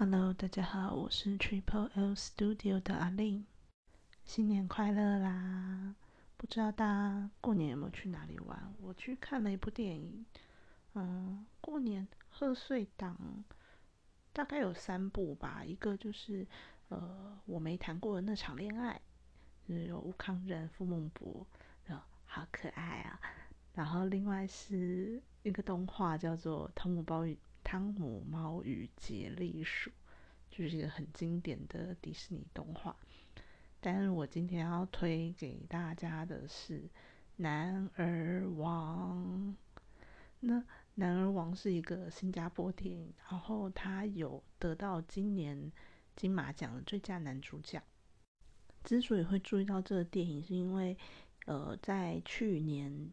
Hello，大家好，我是 Triple L Studio 的阿令，新年快乐啦！不知道大家过年有没有去哪里玩？我去看了一部电影，嗯，过年贺岁档大概有三部吧，一个就是呃我没谈过的那场恋爱，就是有吴康仁、傅孟博，好可爱啊！然后另外是一个动画叫做《汤姆包与》。汤姆猫与杰利鼠就是一个很经典的迪士尼动画，但是我今天要推给大家的是《男儿王》。那《男儿王》是一个新加坡电影，然后他有得到今年金马奖的最佳男主角。之所以会注意到这个电影，是因为呃，在去年。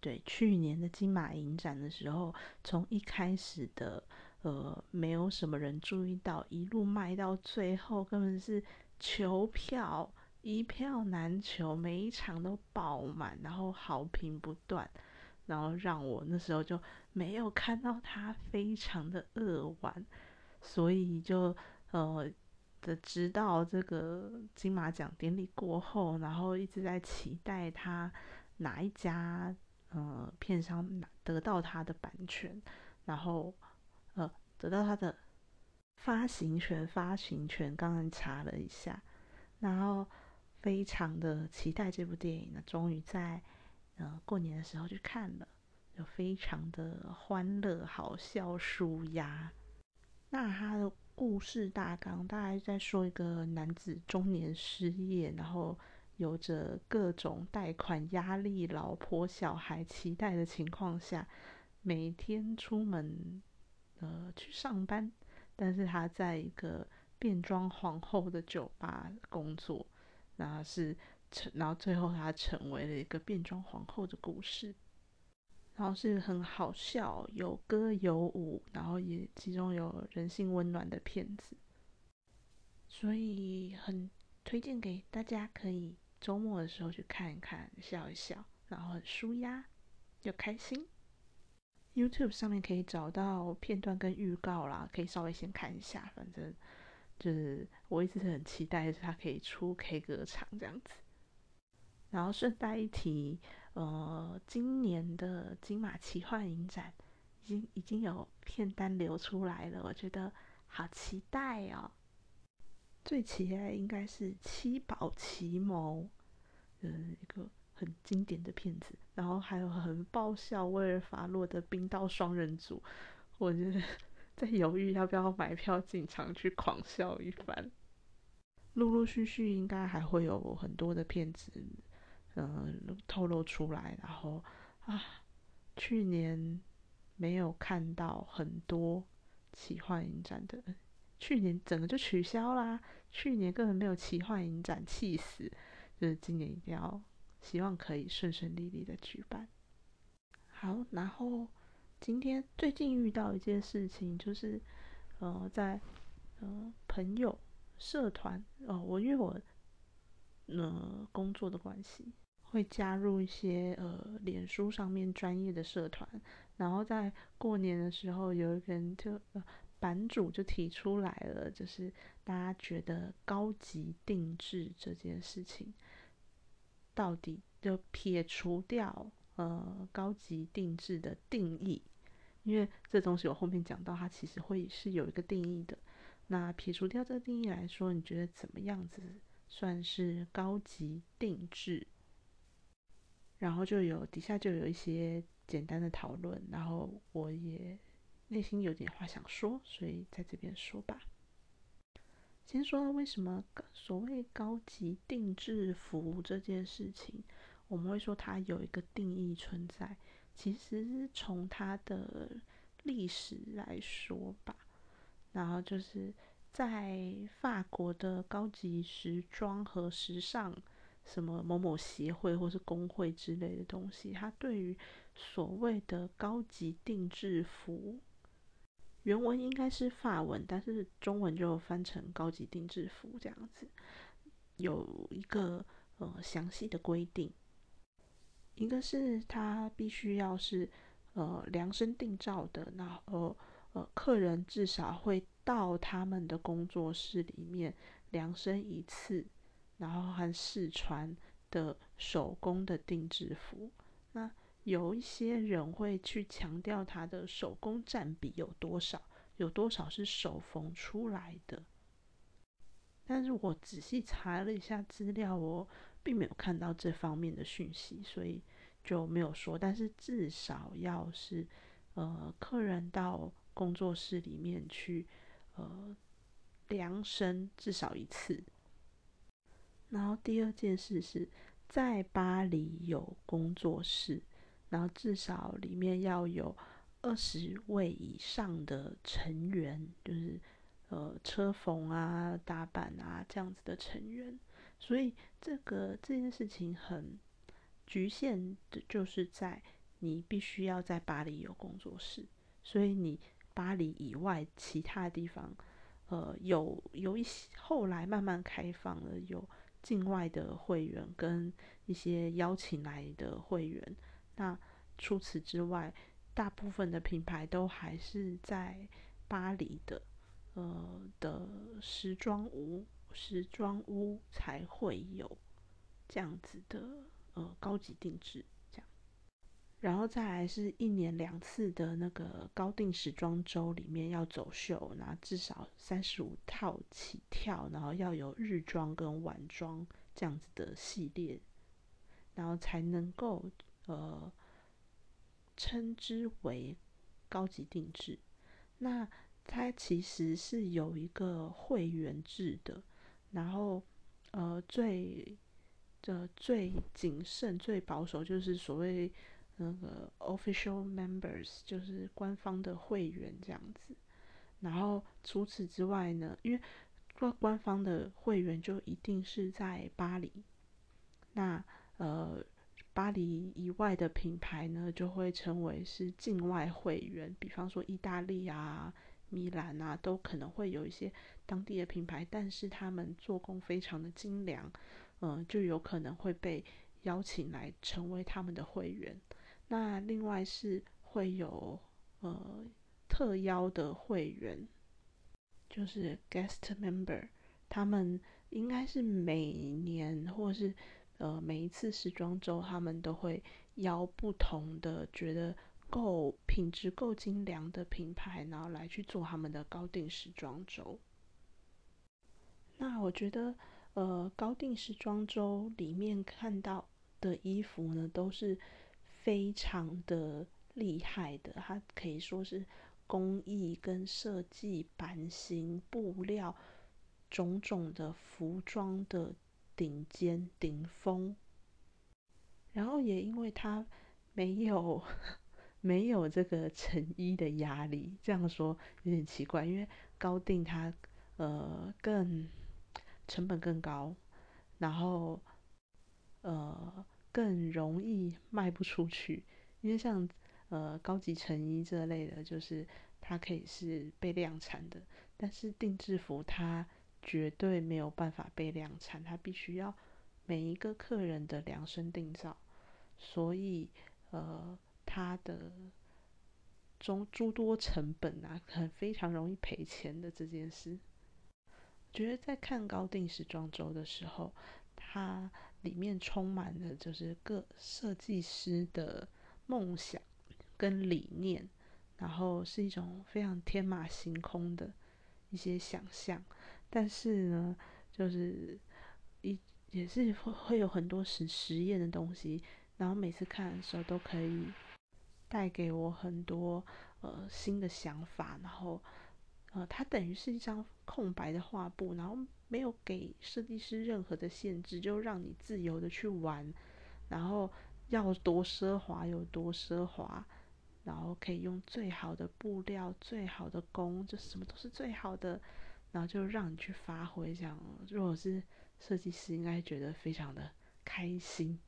对去年的金马影展的时候，从一开始的呃没有什么人注意到，一路卖到最后，根本是求票一票难求，每一场都爆满，然后好评不断，然后让我那时候就没有看到他非常的扼腕，所以就呃的直到这个金马奖典礼过后，然后一直在期待他哪一家。呃，片商拿得到他的版权，然后呃，得到他的发行权，发行权刚刚查了一下，然后非常的期待这部电影呢，终于在呃过年的时候去看了，就非常的欢乐、好笑、舒压。那他的故事大纲大概在说一个男子中年失业，然后。有着各种贷款压力、老婆小孩期待的情况下，每天出门呃去上班，但是他在一个变装皇后的酒吧工作，那是成，然后最后他成为了一个变装皇后的故事，然后是很好笑，有歌有舞，然后也其中有人性温暖的片子，所以很推荐给大家可以。周末的时候去看一看，笑一笑，然后很舒压又开心。YouTube 上面可以找到片段跟预告啦，可以稍微先看一下。反正就是我一直是很期待，是它可以出 K 歌场这样子。然后顺带一提，呃，今年的金马奇幻影展已经已经有片单流出来了，我觉得好期待哦。最期待应该是《七宝奇谋》，嗯，一个很经典的片子。然后还有很爆笑威尔法洛的冰刀双人组，我觉得 在犹豫要不要买票进场去狂笑一番。陆陆续续应该还会有很多的片子，嗯，透露出来。然后啊，去年没有看到很多奇幻影展的。去年整个就取消啦，去年根本没有奇幻影展，气死！就是今年一定要，希望可以顺顺利利的举办。好，然后今天最近遇到一件事情，就是呃，在呃朋友社团哦，我因为我呃工作的关系，会加入一些呃脸书上面专业的社团，然后在过年的时候，有一个人就。版主就提出来了，就是大家觉得高级定制这件事情，到底就撇除掉呃高级定制的定义，因为这东西我后面讲到，它其实会是有一个定义的。那撇除掉这个定义来说，你觉得怎么样子算是高级定制？然后就有底下就有一些简单的讨论，然后我也。内心有点话想说，所以在这边说吧。先说为什么所谓高级定制服这件事情，我们会说它有一个定义存在。其实从它的历史来说吧，然后就是在法国的高级时装和时尚什么某某协会或是工会之类的东西，它对于所谓的高级定制服。原文应该是法文，但是中文就翻成高级定制服这样子，有一个呃详细的规定，一个是它必须要是呃量身定造的，然后呃，客人至少会到他们的工作室里面量身一次，然后和试穿的手工的定制服。那有一些人会去强调它的手工占比有多少，有多少是手缝出来的。但是我仔细查了一下资料，我并没有看到这方面的讯息，所以就没有说。但是至少要是，呃，客人到工作室里面去，呃，量身至少一次。然后第二件事是在巴黎有工作室。然后至少里面要有二十位以上的成员，就是呃车缝啊、打板啊这样子的成员。所以这个这件事情很局限的，就是在你必须要在巴黎有工作室。所以你巴黎以外其他地方，呃，有有一些后来慢慢开放了，有境外的会员跟一些邀请来的会员。那除此之外，大部分的品牌都还是在巴黎的，呃的时装屋，时装屋才会有这样子的呃高级定制这样。然后再来是一年两次的那个高定时装周里面要走秀，那至少三十五套起跳，然后要有日装跟晚装这样子的系列，然后才能够。呃，称之为高级定制，那它其实是有一个会员制的，然后呃最的最谨慎、最保守就是所谓那个 official members，就是官方的会员这样子。然后除此之外呢，因为官官方的会员就一定是在巴黎，那呃。巴黎以外的品牌呢，就会称为是境外会员，比方说意大利啊、米兰啊，都可能会有一些当地的品牌，但是他们做工非常的精良，嗯，就有可能会被邀请来成为他们的会员。那另外是会有呃特邀的会员，就是 guest member，他们应该是每年或是。呃，每一次时装周，他们都会邀不同的觉得够品质够精良的品牌，然后来去做他们的高定时装周。那我觉得，呃，高定时装周里面看到的衣服呢，都是非常的厉害的，它可以说是工艺跟设计、版型、布料种种的服装的。顶尖顶峰，然后也因为他没有 没有这个成衣的压力，这样说有点奇怪，因为高定它呃更成本更高，然后呃更容易卖不出去，因为像呃高级成衣这类的，就是它可以是被量产的，但是定制服它。绝对没有办法被量产，它必须要每一个客人的量身定造，所以呃，它的中诸多成本啊，很非常容易赔钱的这件事。觉得在看高定时装周的时候，它里面充满了就是各设计师的梦想跟理念，然后是一种非常天马行空的一些想象。但是呢，就是一也是会会有很多实实验的东西，然后每次看的时候都可以带给我很多呃新的想法，然后呃它等于是一张空白的画布，然后没有给设计师任何的限制，就让你自由的去玩，然后要多奢华有多奢华，然后可以用最好的布料、最好的工，就什么都是最好的。然后就让你去发挥，这样。如果是设计师，应该觉得非常的开心。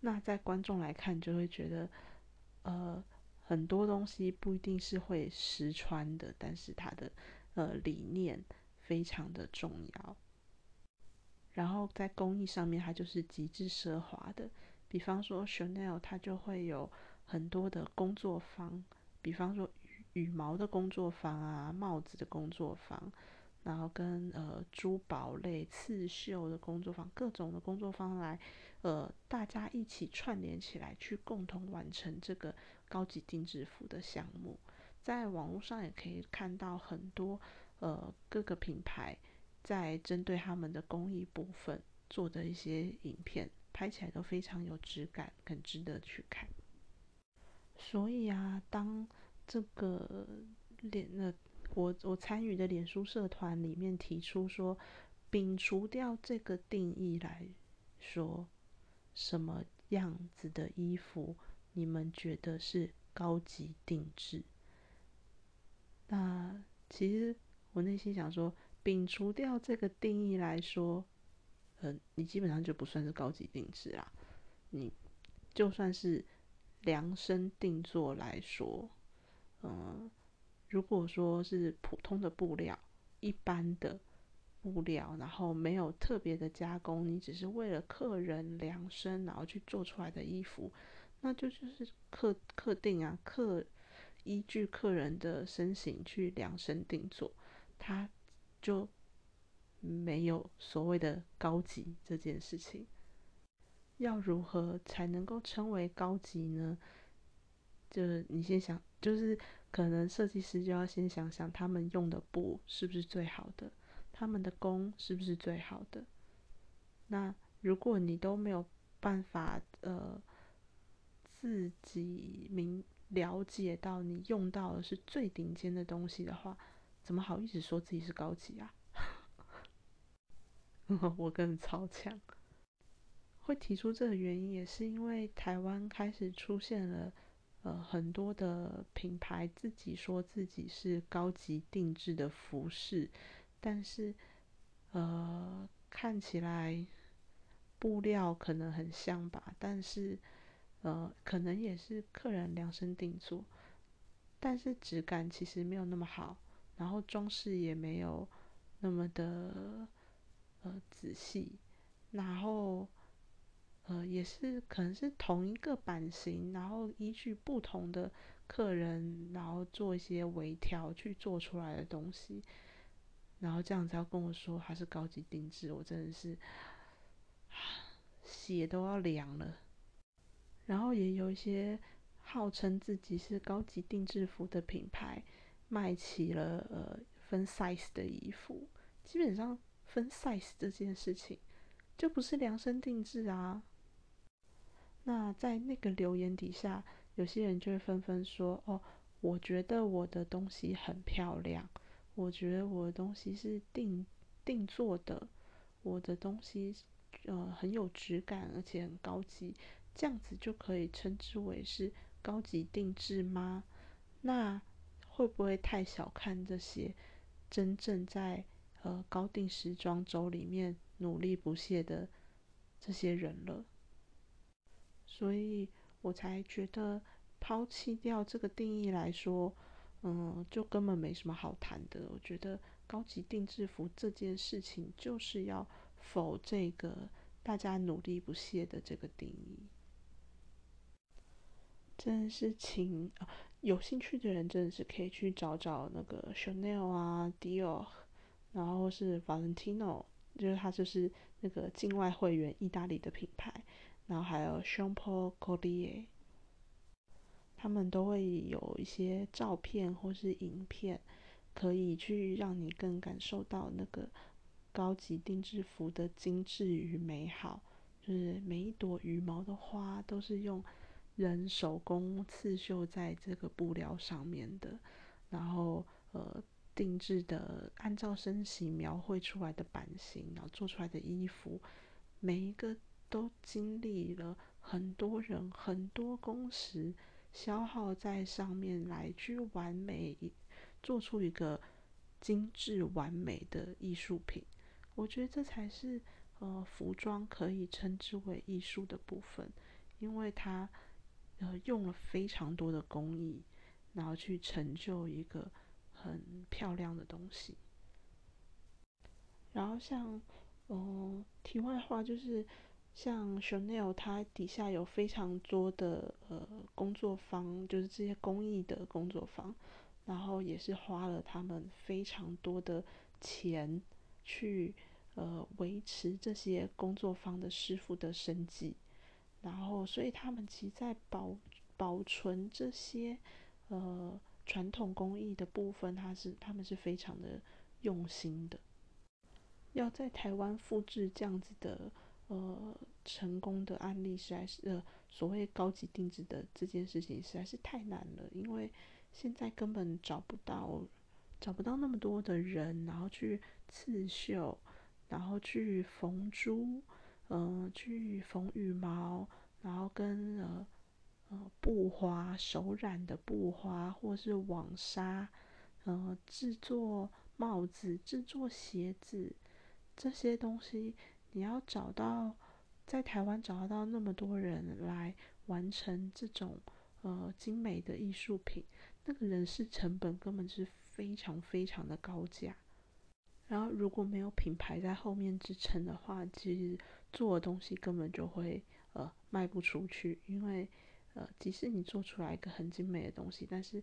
那在观众来看，就会觉得，呃，很多东西不一定是会实穿的，但是它的呃理念非常的重要。然后在工艺上面，它就是极致奢华的。比方说 Chanel，它就会有很多的工作坊，比方说羽毛的工作坊啊，帽子的工作坊，然后跟呃珠宝类、刺绣的工作坊，各种的工作坊来，呃，大家一起串联起来，去共同完成这个高级定制服的项目。在网络上也可以看到很多呃各个品牌在针对他们的工艺部分做的一些影片，拍起来都非常有质感，很值得去看。所以啊，当这个脸那，我我参与的脸书社团里面提出说，摒除掉这个定义来说，什么样子的衣服你们觉得是高级定制？那其实我内心想说，摒除掉这个定义来说，嗯，你基本上就不算是高级定制啦，你就算是。量身定做来说，嗯，如果说是普通的布料，一般的布料，然后没有特别的加工，你只是为了客人量身然后去做出来的衣服，那就就是客客定啊，客依据客人的身形去量身定做，它就没有所谓的高级这件事情。要如何才能够称为高级呢？就是你先想，就是可能设计师就要先想想，他们用的布是不是最好的，他们的工是不是最好的。那如果你都没有办法呃自己明了解到你用到的是最顶尖的东西的话，怎么好意思说自己是高级啊？我更超强。会提出这个原因，也是因为台湾开始出现了，呃，很多的品牌自己说自己是高级定制的服饰，但是，呃，看起来布料可能很像吧，但是，呃，可能也是客人量身定做，但是质感其实没有那么好，然后装饰也没有那么的，呃，仔细，然后。呃，也是可能是同一个版型，然后依据不同的客人，然后做一些微调去做出来的东西，然后这样子要跟我说它是高级定制，我真的是血都要凉了。然后也有一些号称自己是高级定制服的品牌，卖起了呃分 size 的衣服，基本上分 size 这件事情就不是量身定制啊。那在那个留言底下，有些人就会纷纷说：“哦，我觉得我的东西很漂亮，我觉得我的东西是定定做的，我的东西呃很有质感，而且很高级，这样子就可以称之为是高级定制吗？那会不会太小看这些真正在呃高定时装周里面努力不懈的这些人了？”所以我才觉得抛弃掉这个定义来说，嗯，就根本没什么好谈的。我觉得高级定制服这件事情就是要否这个大家努力不懈的这个定义。真的是请有兴趣的人真的是可以去找找那个 Chanel 啊，Dior，然后是 Valentino，就是它就是那个境外会员意大利的品牌。然后还有 s h a m p o Collier，他们都会有一些照片或是影片，可以去让你更感受到那个高级定制服的精致与美好。就是每一朵羽毛的花都是用人手工刺绣在这个布料上面的，然后呃定制的按照身形描绘出来的版型，然后做出来的衣服，每一个。都经历了很多人很多工时消耗在上面来去完美做出一个精致完美的艺术品，我觉得这才是呃服装可以称之为艺术的部分，因为它呃用了非常多的工艺，然后去成就一个很漂亮的东西。然后像嗯题外话就是。像 Chanel，它底下有非常多的呃工作坊，就是这些工艺的工作坊，然后也是花了他们非常多的钱去呃维持这些工作坊的师傅的生计，然后所以他们其实在保保存这些呃传统工艺的部分，他是他们是非常的用心的。要在台湾复制这样子的呃成功的案例，实在是呃所谓高级定制的这件事情实在是太难了，因为现在根本找不到找不到那么多的人，然后去刺绣，然后去缝珠，嗯，去缝羽毛，然后跟呃呃布花手染的布花，或是网纱，呃制作帽子、制作鞋子。这些东西，你要找到在台湾找到那么多人来完成这种呃精美的艺术品，那个人事成本根本是非常非常的高价。然后如果没有品牌在后面支撑的话，其实做的东西根本就会呃卖不出去，因为呃即使你做出来一个很精美的东西，但是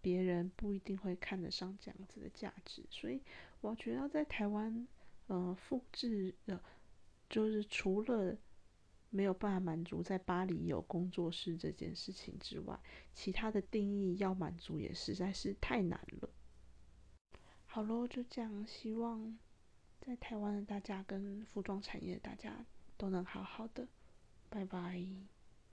别人不一定会看得上这样子的价值。所以我觉得在台湾。呃，复制的，就是除了没有办法满足在巴黎有工作室这件事情之外，其他的定义要满足也实在是太难了。好喽，就这样，希望在台湾的大家跟服装产业大家都能好好的，拜拜。